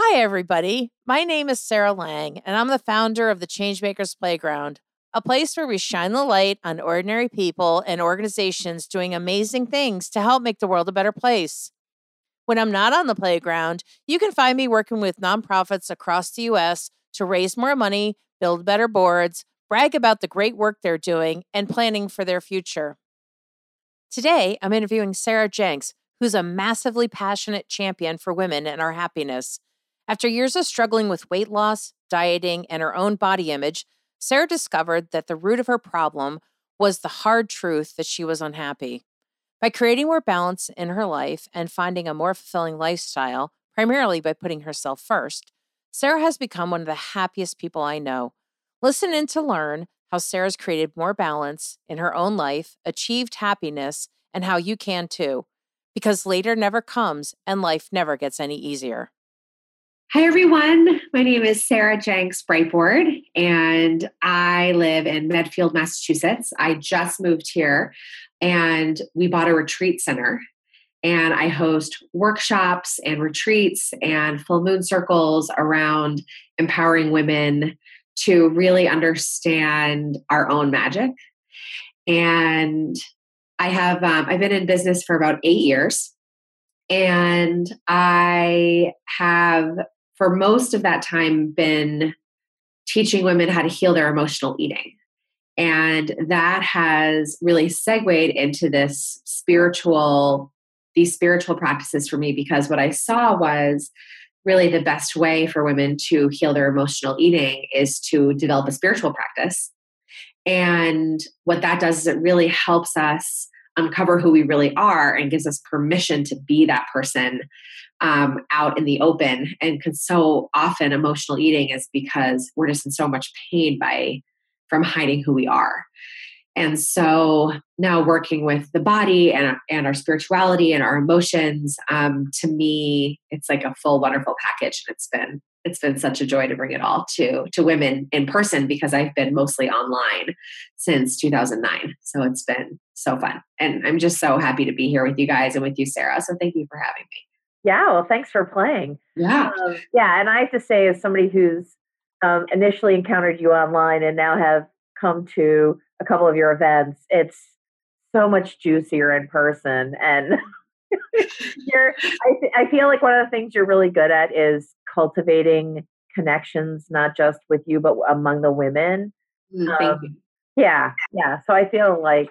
Hi, everybody. My name is Sarah Lang, and I'm the founder of the Changemakers Playground, a place where we shine the light on ordinary people and organizations doing amazing things to help make the world a better place. When I'm not on the playground, you can find me working with nonprofits across the US to raise more money, build better boards, brag about the great work they're doing, and planning for their future. Today, I'm interviewing Sarah Jenks, who's a massively passionate champion for women and our happiness. After years of struggling with weight loss, dieting, and her own body image, Sarah discovered that the root of her problem was the hard truth that she was unhappy. By creating more balance in her life and finding a more fulfilling lifestyle, primarily by putting herself first, Sarah has become one of the happiest people I know. Listen in to learn how Sarah's created more balance in her own life, achieved happiness, and how you can too. Because later never comes and life never gets any easier. Hi, everyone. My name is Sarah Jenks Brightboard, and I live in Medfield, Massachusetts. I just moved here, and we bought a retreat center. And I host workshops and retreats and full moon circles around empowering women to really understand our own magic. And I have um, I've been in business for about eight years, and I have for most of that time been teaching women how to heal their emotional eating. And that has really segued into this spiritual, these spiritual practices for me because what I saw was really the best way for women to heal their emotional eating is to develop a spiritual practice. And what that does is it really helps us uncover who we really are and gives us permission to be that person um, out in the open. And so often emotional eating is because we're just in so much pain by from hiding who we are. And so now working with the body and, and our spirituality and our emotions, um, to me, it's like a full, wonderful package. And it's been it's been such a joy to bring it all to to women in person because I've been mostly online since 2009. So it's been so fun, and I'm just so happy to be here with you guys and with you, Sarah. So thank you for having me. Yeah, well, thanks for playing. Yeah. Um, yeah, and I have to say, as somebody who's um, initially encountered you online and now have come to a couple of your events, it's so much juicier in person. And you're, I, th- I feel like one of the things you're really good at is cultivating connections, not just with you, but among the women. Mm, um, yeah, yeah. So I feel like,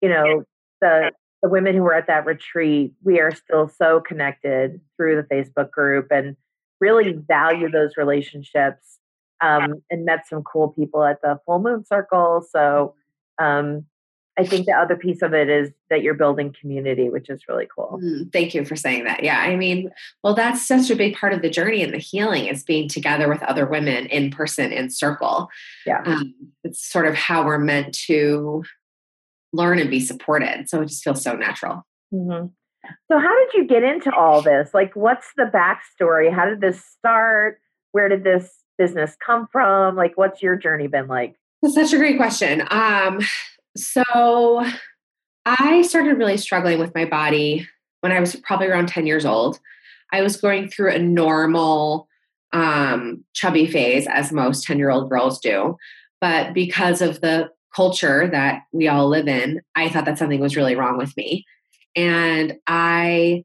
you know, the the women who were at that retreat, we are still so connected through the Facebook group and really value those relationships um, and met some cool people at the full moon circle. So um, I think the other piece of it is that you're building community, which is really cool. Mm, thank you for saying that. Yeah, I mean, well, that's such a big part of the journey and the healing is being together with other women in person in circle. Yeah, um, it's sort of how we're meant to learn and be supported. So it just feels so natural. Mm-hmm. So, how did you get into all this? Like, what's the backstory? How did this start? Where did this business come from? Like, what's your journey been like? That's such a great question. Um, so, I started really struggling with my body when I was probably around 10 years old. I was going through a normal um, chubby phase, as most 10 year old girls do. But because of the culture that we all live in, I thought that something was really wrong with me. And I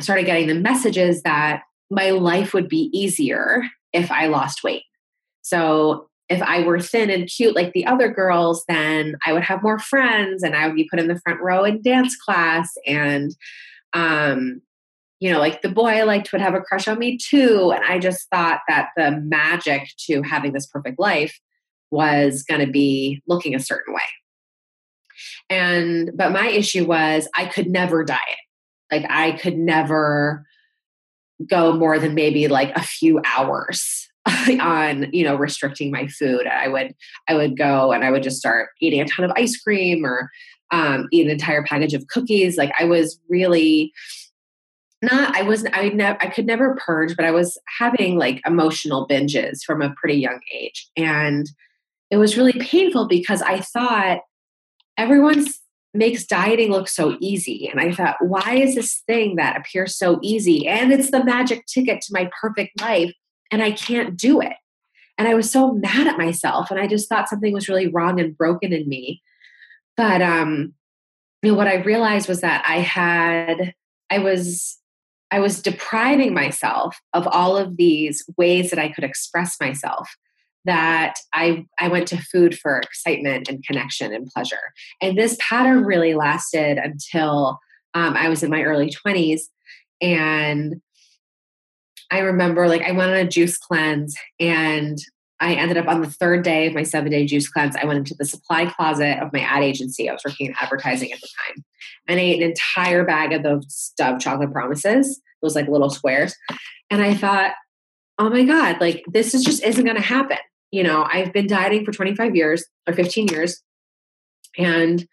started getting the messages that my life would be easier if I lost weight. So if I were thin and cute like the other girls, then I would have more friends and I would be put in the front row in dance class. And, um, you know, like the boy I liked would have a crush on me too. And I just thought that the magic to having this perfect life was going to be looking a certain way. And, but my issue was I could never diet. Like I could never go more than maybe like a few hours on you know restricting my food i would i would go and i would just start eating a ton of ice cream or um, eat an entire package of cookies like i was really not i wasn't i never i could never purge but i was having like emotional binges from a pretty young age and it was really painful because I thought everyone makes dieting look so easy. And I thought, why is this thing that appears so easy? And it's the magic ticket to my perfect life, and I can't do it. And I was so mad at myself, and I just thought something was really wrong and broken in me. But um, you know, what I realized was that I had, I was, I was depriving myself of all of these ways that I could express myself that I, I went to food for excitement and connection and pleasure. And this pattern really lasted until um, I was in my early 20s. And I remember like I went on a juice cleanse and I ended up on the third day of my seven day juice cleanse. I went into the supply closet of my ad agency. I was working in advertising at the time. And I ate an entire bag of those Dove chocolate promises, those like little squares. And I thought, oh my God, like this is just isn't going to happen you know, I've been dieting for 25 years or 15 years. And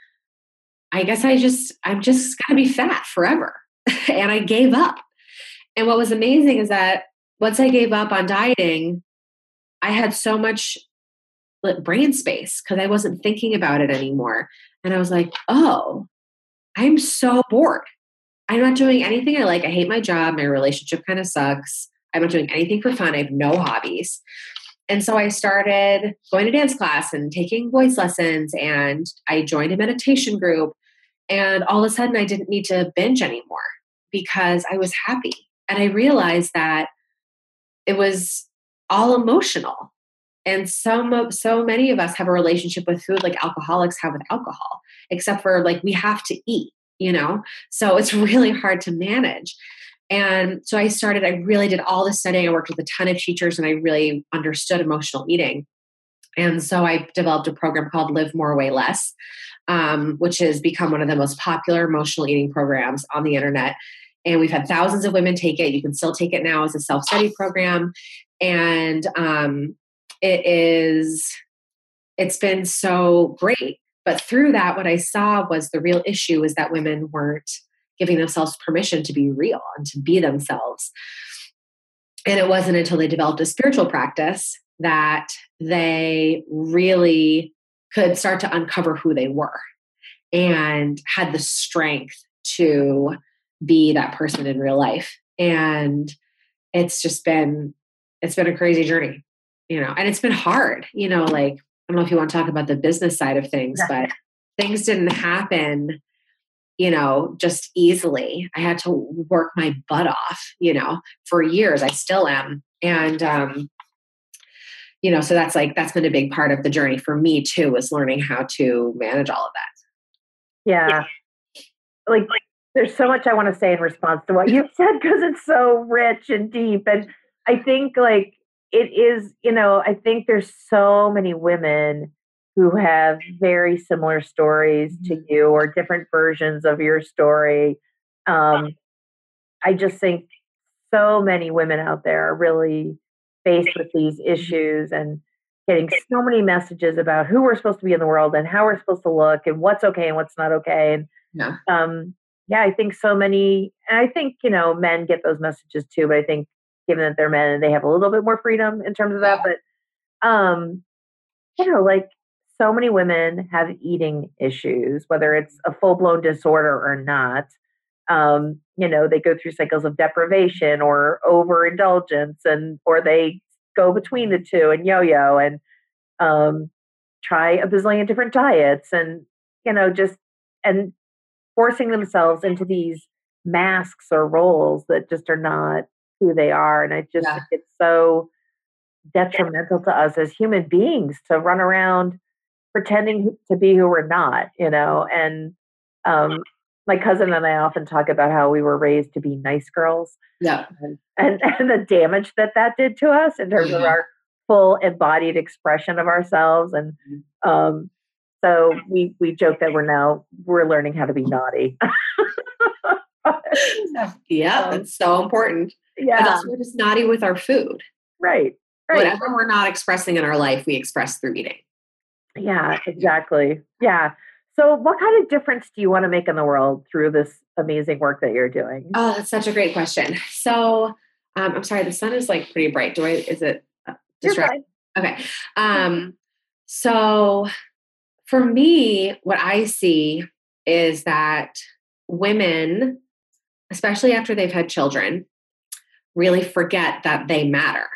I guess I just, I'm just going to be fat forever. and I gave up. And what was amazing is that once I gave up on dieting, I had so much brain space because I wasn't thinking about it anymore. And I was like, oh, I'm so bored. I'm not doing anything I like. I hate my job. My relationship kind of sucks. I'm not doing anything for fun. I have no hobbies. And so I started going to dance class and taking voice lessons, and I joined a meditation group. And all of a sudden, I didn't need to binge anymore because I was happy. And I realized that it was all emotional. And so, so many of us have a relationship with food like alcoholics have with alcohol, except for like we have to eat, you know? So it's really hard to manage. And so I started, I really did all the studying. I worked with a ton of teachers and I really understood emotional eating. And so I developed a program called Live More, Weigh Less, um, which has become one of the most popular emotional eating programs on the internet. And we've had thousands of women take it. You can still take it now as a self study program. And um, it is, it's been so great. But through that, what I saw was the real issue is that women weren't giving themselves permission to be real and to be themselves. And it wasn't until they developed a spiritual practice that they really could start to uncover who they were and had the strength to be that person in real life. And it's just been it's been a crazy journey, you know, and it's been hard, you know, like I don't know if you want to talk about the business side of things, but things didn't happen you know, just easily. I had to work my butt off, you know, for years. I still am. And, um, you know, so that's like, that's been a big part of the journey for me too, was learning how to manage all of that. Yeah. yeah. Like, like, there's so much I want to say in response to what you said because it's so rich and deep. And I think, like, it is, you know, I think there's so many women who have very similar stories to mm-hmm. you or different versions of your story. Um, I just think so many women out there are really faced with these issues and getting so many messages about who we're supposed to be in the world and how we're supposed to look and what's okay and what's not okay. And yeah, um, yeah I think so many, and I think, you know, men get those messages too, but I think given that they're men and they have a little bit more freedom in terms of that, but, um, you know, like so many women have eating issues, whether it's a full blown disorder or not. Um, you know, they go through cycles of deprivation or overindulgence, and or they go between the two and yo-yo and um, try a bazillion different diets, and you know, just and forcing themselves into these masks or roles that just are not who they are. And I just yeah. it's so detrimental to us as human beings to run around pretending to be who we're not, you know. And um, my cousin and I often talk about how we were raised to be nice girls. Yeah. And, and, and the damage that that did to us in terms of our full embodied expression of ourselves. And mm-hmm. um, so we, we joke that we're now, we're learning how to be naughty. yeah, um, that's so important. Yeah. we're just naughty with our food. Right. Right. Whatever we're not expressing in our life, we express through eating. Yeah, exactly. Yeah. So, what kind of difference do you want to make in the world through this amazing work that you're doing? Oh, that's such a great question. So, um, I'm sorry, the sun is like pretty bright. Do I, is it uh, distracting? Okay. Um, so, for me, what I see is that women, especially after they've had children, really forget that they matter,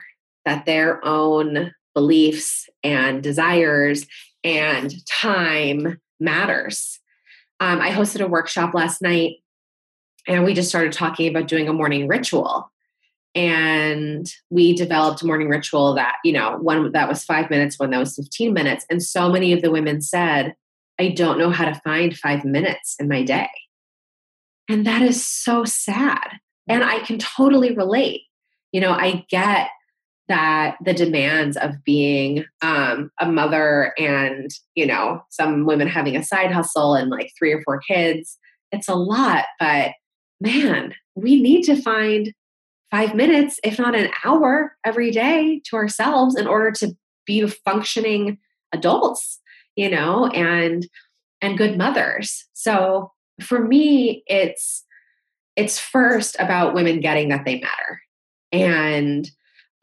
that their own beliefs and desires and time matters. Um, I hosted a workshop last night and we just started talking about doing a morning ritual. And we developed a morning ritual that you know one that was five minutes one that was 15 minutes. And so many of the women said i don't know how to find five minutes in my day. And that is so sad. And i can totally relate. You know i get that the demands of being um, a mother and you know some women having a side hustle and like three or four kids it's a lot but man we need to find five minutes, if not an hour every day to ourselves in order to be functioning adults, you know, and and good mothers. So for me, it's it's first about women getting that they matter. And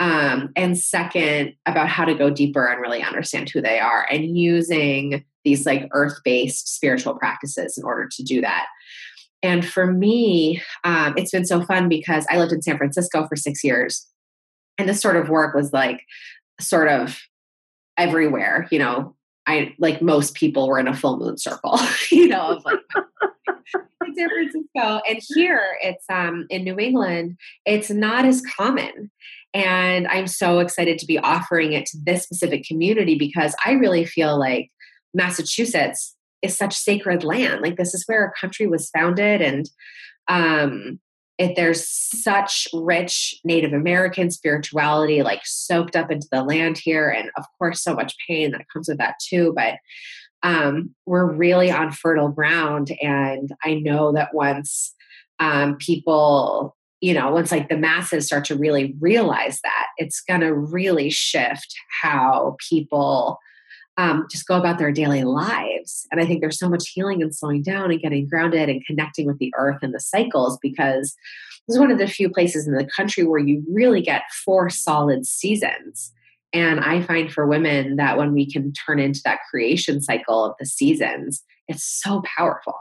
um, and second about how to go deeper and really understand who they are and using these like earth-based spiritual practices in order to do that and for me, um, it's been so fun because I lived in San Francisco for six years. And this sort of work was like sort of everywhere, you know. I like most people were in a full moon circle, you know, of like in San Francisco. And here it's um in New England, it's not as common. And I'm so excited to be offering it to this specific community because I really feel like Massachusetts is such sacred land. Like this is where our country was founded, and um, it, there's such rich Native American spirituality, like soaked up into the land here, and of course, so much pain that comes with that too. But um, we're really on fertile ground, and I know that once um, people you know once like the masses start to really realize that it's going to really shift how people um, just go about their daily lives. And I think there's so much healing and slowing down and getting grounded and connecting with the earth and the cycles because this is one of the few places in the country where you really get four solid seasons. And I find for women that when we can turn into that creation cycle of the seasons, it's so powerful.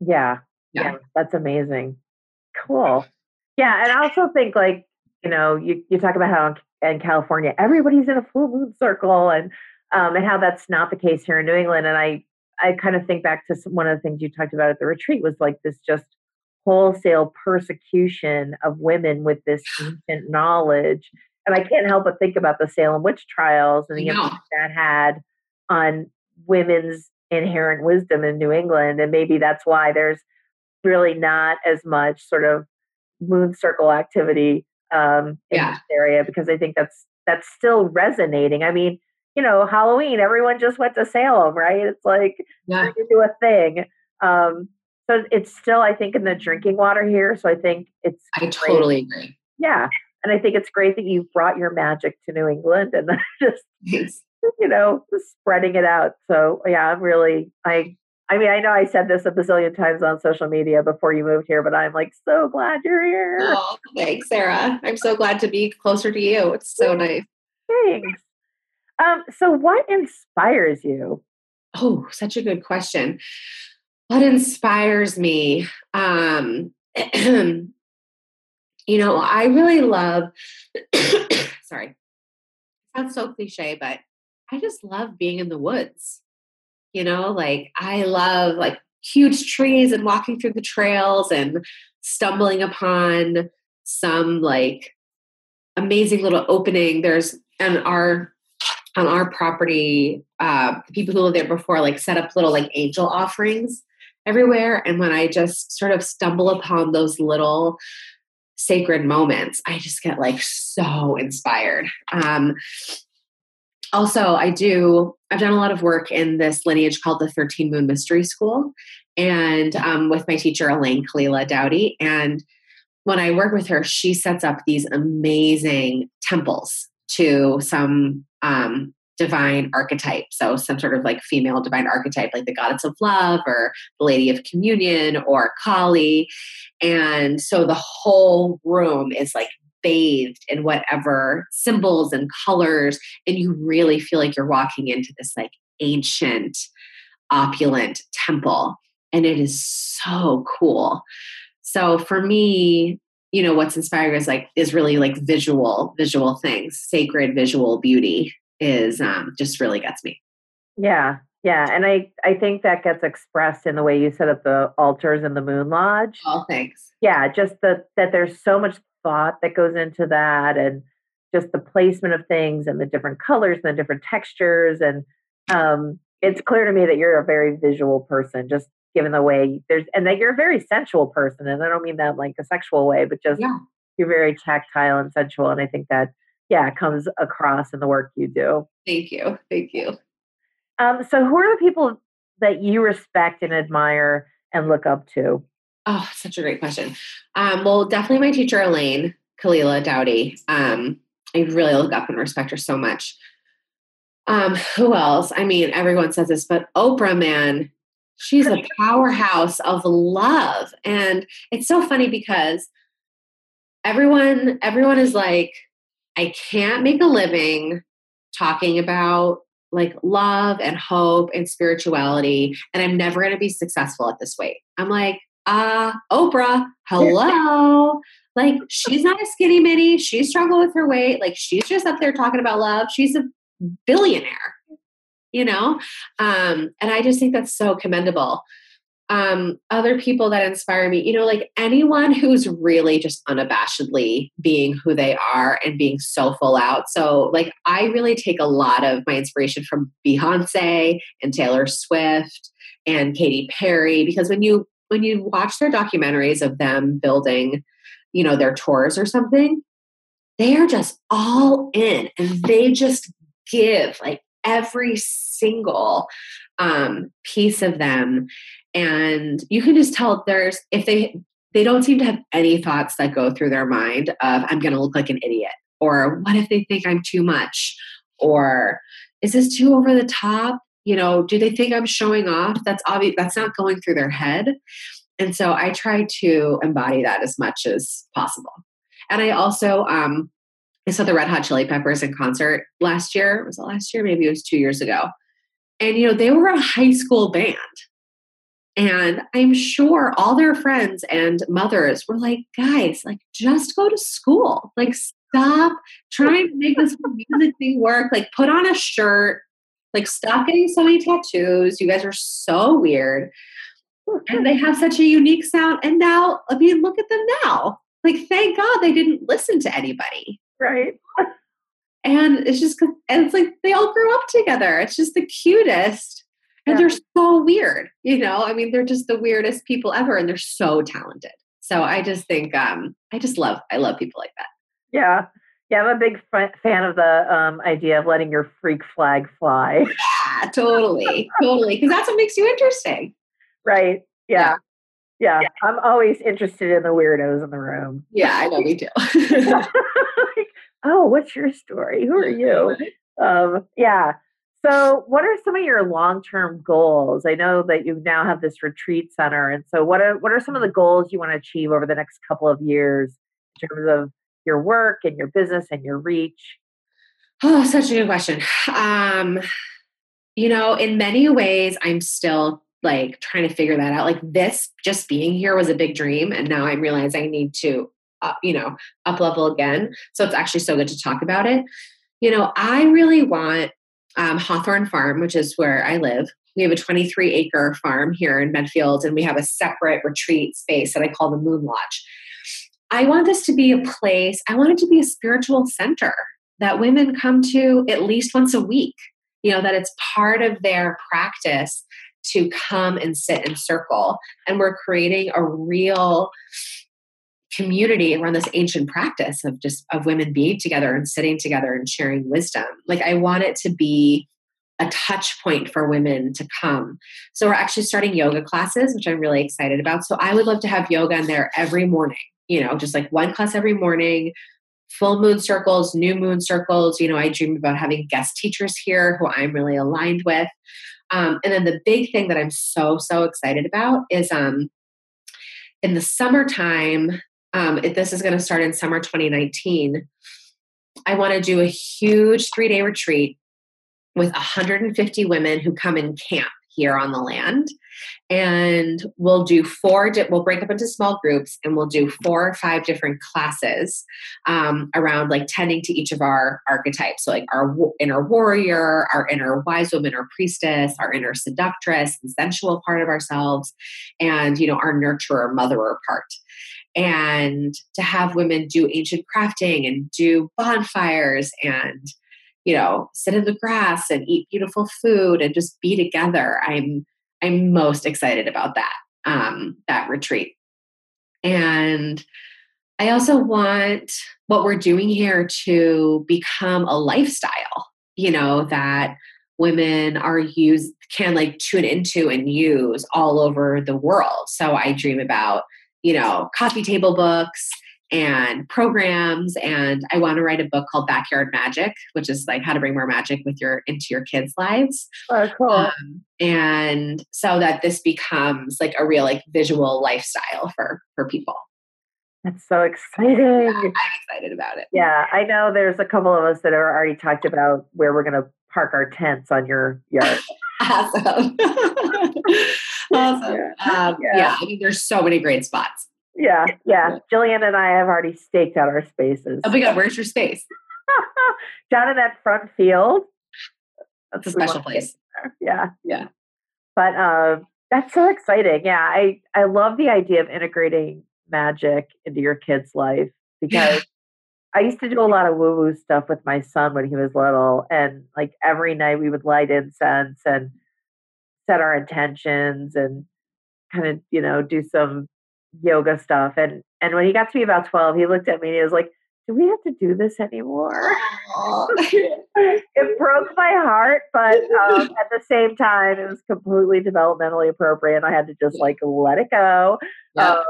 Yeah. Yeah. yeah that's amazing. Cool. Yeah. And I also think like, you know, you, you talk about how in California, everybody's in a full moon circle and um, and how that's not the case here in New England. And I, I kind of think back to some, one of the things you talked about at the retreat was like this just wholesale persecution of women with this ancient knowledge. And I can't help but think about the Salem witch trials and the impact that had on women's inherent wisdom in New England. And maybe that's why there's really not as much sort of moon circle activity um, in yeah. this area because I think that's that's still resonating. I mean, you know, Halloween, everyone just went to Salem, right? It's like yeah. you do a thing. Um, so it's still, I think, in the drinking water here. So I think it's. I great. totally agree. Yeah, and I think it's great that you've brought your magic to New England and just you know spreading it out. So yeah, I'm really I. I mean, I know I said this a bazillion times on social media before you moved here, but I'm like so glad you're here. Oh, thanks, Sarah. I'm so glad to be closer to you. It's so nice. Thanks. Um, so, what inspires you? Oh, such a good question. What inspires me? Um, you know, I really love, sorry, sounds so cliche, but I just love being in the woods. You know, like I love like huge trees and walking through the trails and stumbling upon some like amazing little opening. There's and our on our property, uh, the people who lived there before like set up little like angel offerings everywhere. And when I just sort of stumble upon those little sacred moments, I just get like so inspired. Um, also, I do, I've done a lot of work in this lineage called the 13 Moon Mystery School and um, with my teacher, Elayne Kalila Doughty. And when I work with her, she sets up these amazing temples to some um, divine archetype. So, some sort of like female divine archetype, like the goddess of love or the lady of communion or Kali. And so the whole room is like bathed in whatever symbols and colors. And you really feel like you're walking into this like ancient, opulent temple. and it is so cool. So for me, you know, what's inspiring is like is really like visual, visual things, sacred visual beauty is um, just really gets me. Yeah, yeah, and I I think that gets expressed in the way you set up the altars in the Moon Lodge. Oh, thanks. Yeah, just the, that there's so much thought that goes into that, and just the placement of things and the different colors and the different textures, and um, it's clear to me that you're a very visual person. Just given the way there's, and that you're a very sensual person, and I don't mean that like a sexual way, but just Yeah. you're very tactile and sensual, and I think that yeah comes across in the work you do. Thank you. Thank you. Um, so, who are the people that you respect and admire and look up to? Oh, such a great question. Um, well, definitely my teacher, Elayne Kalila Doughty. Um, I really look up and respect her so much. Um, who else? I mean, everyone says this, but Oprah, man, she's a powerhouse of love. And it's so funny because everyone, everyone is like, I can't make a living talking about like love and hope and spirituality, and I'm never going to be successful at this weight. I'm like, uh, Oprah, hello. like, she's not a skinny mini. She struggled with her weight. Like, she's just up there talking about love. She's a billionaire, you know? Um, and I just think that's so commendable. Um, other people that inspire me, you know, like anyone who's really just unabashedly being who they are and being so full out. So, like, I really take a lot of my inspiration from Beyonce and Taylor Swift and Katy Perry because when you when you watch their documentaries of them building, you know, their tours or something, they are just all in and they just give like every single um, piece of them. And you can just tell there's if they they don't seem to have any thoughts that go through their mind of i'm going to look like an idiot or what if they think i'm too much? or is this too over the top you know do they think i'm showing off that's obvious that's not going through their head and so i try to embody that as much as possible and i also um i saw the red hot chili peppers in concert last year was it last year maybe it was two years ago and you know they were a high school band and I'm sure all their friends and mothers were like, guys, like just go to school. Like stop trying to make this music thing work. Like put on a shirt. Like stop getting so many tattoos. You guys are so weird. And they have such a unique sound. And now, I mean, look at them now. Like, thank God they didn't listen to anybody. Right. And it's just, and it's like they all grew up together. It's just the cutest and Yeah. they're so weird you know i mean they're just the weirdest people ever and they're so talented so i just think um i just love i love people like that Yeah. Yeah, I'm a big fa- fan of the um, idea of letting your freak flag fly. yeah totally totally because that's what makes you interesting Right. Yeah. yeah. I'm always interested in the weirdos in the room. yeah i know me too Like, oh, what's your story? Who are you? Um, yeah. So, what are some of your long-term goals? I know that you now have this retreat center, and so what are what are some of the goals you want to achieve over the next couple of years in terms of your work and your business and your reach? oh such a good question. Um you know in many ways i'm still like trying to figure that out. Like this just being here was a big dream and now i'm realizing i need to uh, you know up level again. So it's actually so good to talk about it. You know i really want um, hawthorne farm which is where i live. We have a 23 acre farm here in medfield and we have a separate retreat space that i call the moon lodge i want this to be a place i want it to be a spiritual center that women come to at least once a week you know that it's part of their practice to come and sit in circle. And we're creating a real community around this ancient practice of just of women being together and sitting together and sharing wisdom. Like i want it to be a touch point for women to come. So we're actually starting yoga classes which i'm really excited about. So i would love to have yoga in there every morning you know just like one class every morning full moon circles new moon circles. You know i dream about having guest teachers here who i'm really aligned with. Um, and then the big thing that i'm so so excited about is um, in the summertime um, this is going to start in summer 2019 i want to do a huge three day retreat with 150 women who come and camp here on the land. And we'll do four, di- we'll break up into small groups and we'll do four or five different classes um, around like tending to each of our archetypes. So, like our w- inner warrior, our inner wise woman or priestess, our inner seductress and sensual part of ourselves, and, you know, our nurturer, motherer part and to have women do ancient crafting and do bonfires and you know sit in the grass and eat beautiful food and just be together. I'm i'm most excited about that um that retreat. And i also want what we're doing here to become a lifestyle you know that women are used can like tune into and use all over the world. So i dream about you know, coffee table books and programs and i want to write a book called backyard magic which is like how to bring more magic with your into your kids lives oh, cool. Um, and so that this becomes like a real like visual lifestyle for for people that's so exciting yeah, i'm excited about it yeah i know there's a couple of us that are already talked about where we're going to park our tents on your yard awesome awesome. Yeah. Um, yeah. yeah. I mean, there's so many great spots. Yeah, yeah. Jillian and I have already staked out our spaces. Oh my god, where's your space? Down in that front field. That's a special place. Yeah, yeah. But um, that's so exciting. Yeah, I I love the idea of integrating magic into your kid's life because I used to do a lot of woo woo stuff with my son when he was little, and like every night we would light incense and set our intentions and kind of you know do some yoga stuff and and when he got to be about 12 he looked at me and he was like do we have to do this anymore it broke my heart but um, at the same time it was completely developmentally appropriate and i had to just like let it go yeah. Um,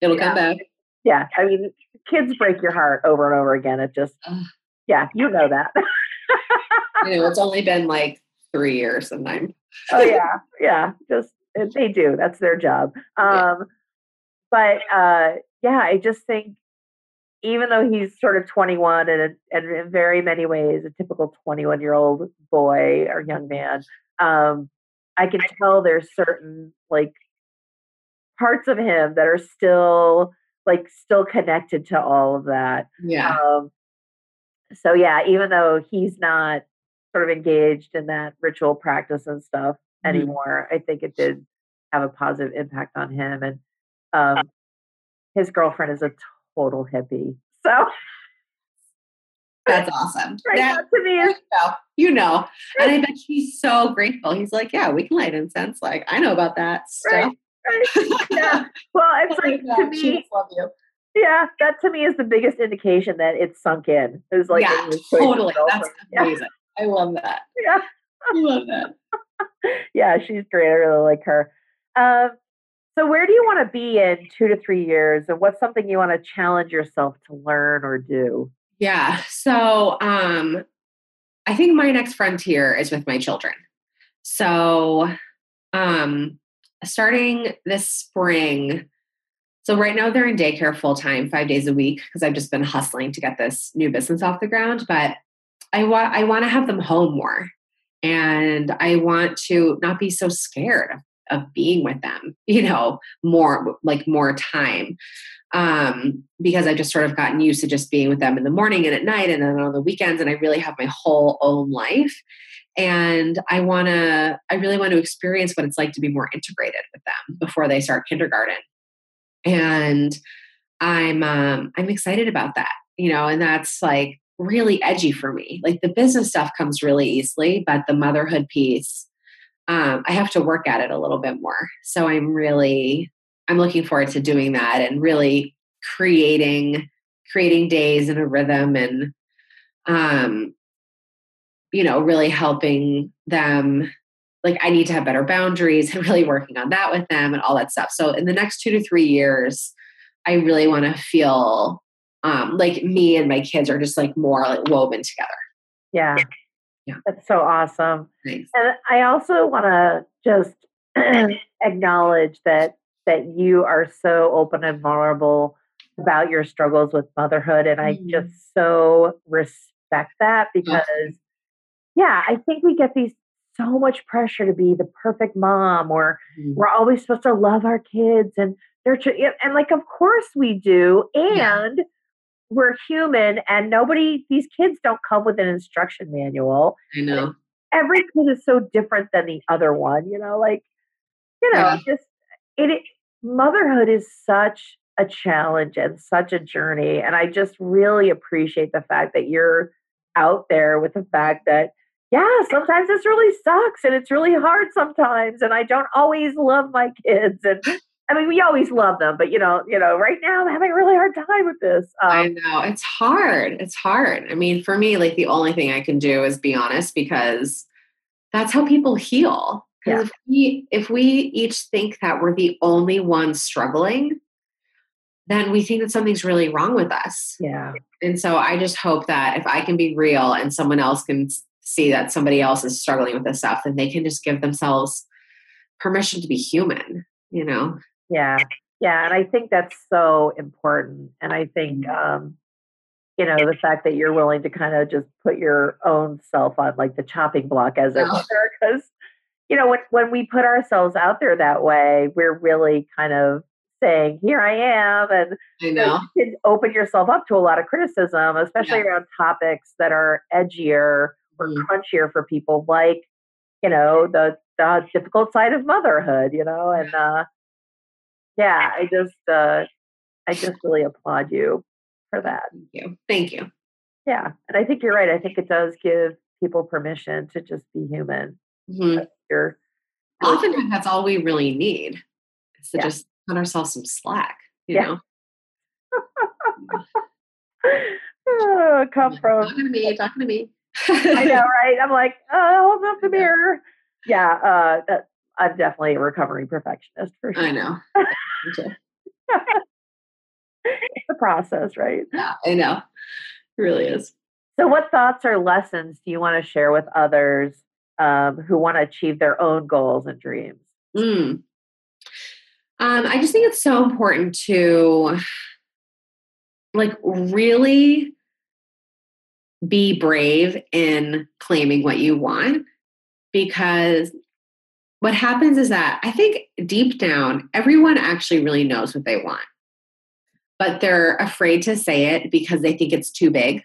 it'll yeah. come back yeah i mean kids break your heart over and over again it just yeah you know that you know it's only been like three years and i'm oh yeah, yeah. Just they do. That's their job. Um, yeah. But uh, yeah, I just think even though he's sort of 21 and, and in very many ways a typical 21 year old boy or young man, um, I can tell there's certain like parts of him that are still like still connected to all of that. Yeah. Um, so yeah, even though he's not sort of engaged in that ritual practice and stuff mm-hmm. anymore. I think it did have a positive impact on him. And um, his girlfriend is a total hippie. So that's awesome. Right that, to me is, you, know. And I bet she's so grateful. He's like, Yeah, we can light incense. Like, I know about that stuff. Right. Right. Yeah. Well, it's like to me, love you. Yeah, that to me is the biggest indication that it's sunk in. It was like yeah, totally. That's amazing. Yeah. I love that. Yeah. I love that. yeah, she's great. I really like her. Um, so, where do you want to be in two to three years, and what's something you want to challenge yourself to learn or do? Yeah. So, um, I think my next frontier is with my children. So, um, starting this spring, so right now they're in daycare full time, five days a week, because I've just been hustling to get this new business off the ground. But I want I want to have them home more. And I want to not be so scared of, of being with them, you know, more like more time. Um, because I've just sort of gotten used to just being with them in the morning and at night and then on the weekends, and I really have my whole own life. And I want to, I really want to experience what it's like to be more integrated with them before they start kindergarten. And I'm, um, I'm excited about that, you know, and that's like really edgy for me. Like the business stuff comes really easily, but the motherhood piece, um, I have to work at it a little bit more. So I'm really, I'm looking forward to doing that and really creating, creating days in a rhythm and, um, you know, really helping them. Like I need to have better boundaries and really working on that with them and all that stuff. So in the next two to three years, I really want to feel um, like me and my kids are just like more like woven together. Yeah. Yeah. That's so awesome. Thanks. And I also want to just acknowledge that that you are so open and vulnerable about your struggles with motherhood and I mm-hmm. just so respect that because yeah, I think we get these so much pressure to be the perfect mom or mm-hmm. we're always supposed to love our kids and they're and like of course we do and yeah. We're human and nobody these kids don't come with an instruction manual i know every kid is so different than the other one you know like you know yeah. just it, it motherhood is such a challenge and such a journey and i just really appreciate the fact that you're out there with the fact that yeah, sometimes this really sucks and it's really hard sometimes. And I don't always love my kids. And I mean, we always love them, but you know, you know, right now I'm having a really hard time with this. Um, I know it's hard. It's hard. I mean, for me, like the only thing I can do is be honest because that's how people heal. Because yeah. if we if we each think that we're the only ones struggling, then we think that something's really wrong with us. Yeah. And so I just hope that if I can be real and someone else can see that somebody else is struggling with this stuff, then they can just give themselves permission to be human, you know? Yeah. Yeah. And I think that's so important. And I think, mm-hmm. um, you know, the fact that you're willing to kind of just put your own self on like the chopping block as it were, because, you know, when, when we put ourselves out there that way, we're really kind of saying, "Here I am," and I know. you can open yourself up to a lot of criticism, especially yeah. around topics that are edgier or mm. crunchier for people, like you know the the difficult side of motherhood. You know, and uh, yeah, I just uh, I just really applaud you for that. Thank you. Thank you. Yeah, and I think you're right. I think it does give people permission to just be human. Mm-hmm. You're often that's all we really need is to yeah. just cut ourselves some slack. You yeah. know. oh, come from talking to me, talking to me. I know, right? I'm like, oh, hold up the mirror. Yeah, uh, that, I'm definitely a recovering perfectionist for sure. I know. it's a process, right? Yeah, I know. It really is. So, what thoughts or lessons do you want to share with others um, who want to achieve their own goals and dreams? Mm. Um, I just think it's so important to like really be brave in claiming what you want because what happens is that I think deep down, everyone actually really knows what they want, but they're afraid to say it because they think it's too big.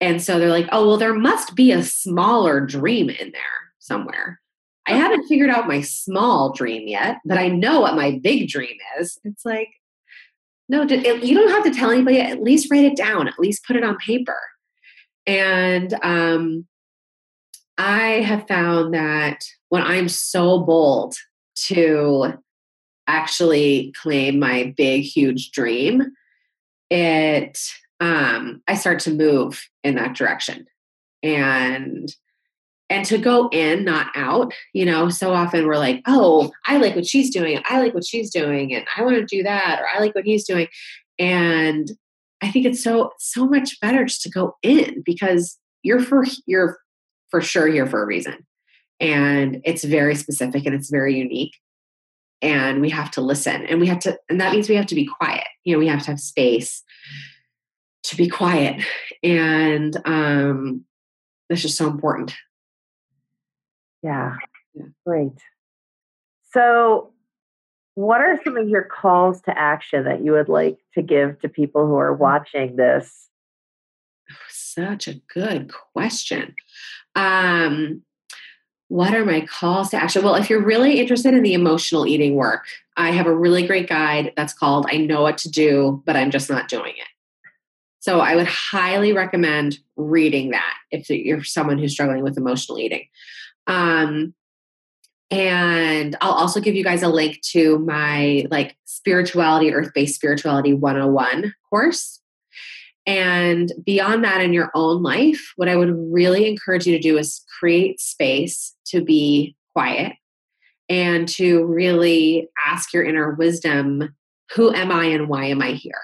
And so they're like, oh, well, there must be a smaller dream in there somewhere. I haven't figured out my small dream yet, but I know what my big dream is. It's like, no, you don't have to tell anybody. At least write it down. At least put it on paper. And um, I have found that when I'm so bold to actually claim my big, huge dream, it um, I start to move in that direction. And and to go in, not out, you know, so often we're like, oh, I like what she's doing, I like what she's doing, and I want to do that, or I like what he's doing. And I think it's so so much better just to go in because you're for you're for sure here for a reason. And it's very specific and it's very unique. And we have to listen and we have to, and that means we have to be quiet. You know, we have to have space to be quiet. And um, that's just so important. Yeah, yeah. great. So, what are some of your calls to action that you would like to give to people who are watching this? Such a good question. Um, what are my calls to action? Well, if you're really interested in the emotional eating work, I have a really great guide that's called I Know What to Do, but I'm Just Not Doing It. So I would highly recommend reading that if you're someone who's struggling with emotional eating. Um, and I'll also give you guys a link to my like spirituality, earth based spirituality 101 course. And beyond that, in your own life, what I would really encourage you to do is create space to be quiet and to really ask your inner wisdom who am I and why am I here?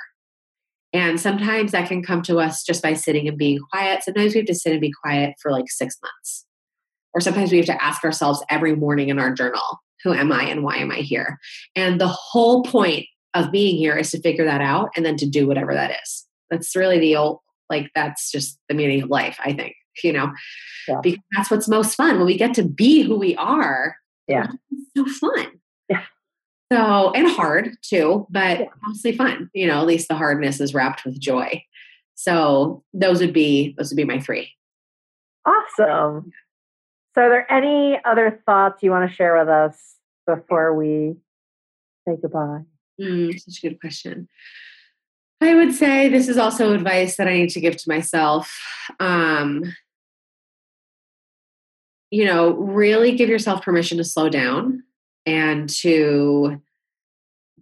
And sometimes that can come to us just by sitting and being quiet. Sometimes we have to sit and be quiet for like six months. Or sometimes we have to ask ourselves every morning in our journal, who am I and why am I here? And the whole point of being here is to figure that out and then to do whatever that is. That's really the old, like, that's just the meaning of life, I think. you know, yeah. because that's what's most fun when we get to be who we are. Yeah. so fun. Yeah. So, and hard too, but yeah. mostly fun. You know, at least the hardness is wrapped with joy. So those would be, those would be my three. Awesome. So are there any other thoughts you want to share with us before we say goodbye? Mm, such a good question. I would say this is also advice that I need to give to myself. Um, you know, really give yourself permission to slow down and to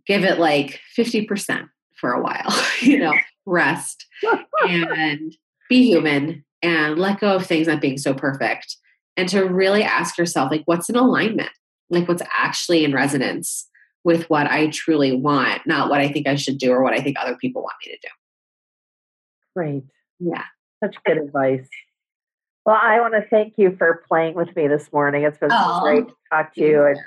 give it like 50% for a while, you know, rest and be human and let go of things not being so perfect and to really ask yourself like what's in alignment like what's actually in resonance with what I truly want, not what I think I should do or what I think other people want me to do. Great. Yeah. Such good advice. Well, I want to thank you for playing with me this morning. It's been oh, great to talk to you and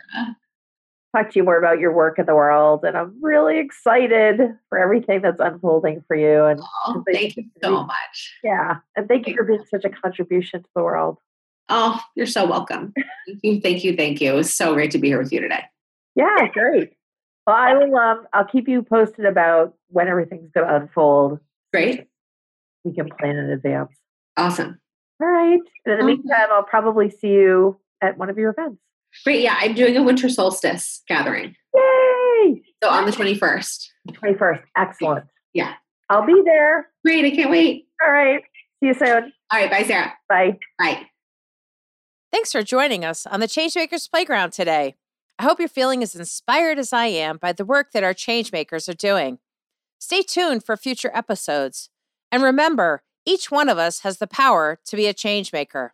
talk to you more about your work in the world. And I'm really excited for everything that's unfolding for you. And oh, thank you so much. Yeah. And thank you for being such a contribution to the world. Oh, you're so welcome. thank you, thank you, thank you. It was so great to be here with you today. Yeah, great. Well, I will. Um, I'll keep you posted about when everything's going to unfold. Great. We can plan in advance. Awesome. All right. And in the meantime, I'll probably see you at one of your events. Great. Yeah, I'm doing a winter solstice gathering. Yay! So on the 21st. 21st. Excellent. Yeah. I'll be there. Great. I can't wait. All right. See you soon. All right. Bye, Sarah. Bye. Bye. Thanks for joining us on the Changemakers Playground today. I hope you're feeling as inspired as I am by the work that our changemakers are doing. Stay tuned for future episodes. And remember, each one of us has the power to be a changemaker.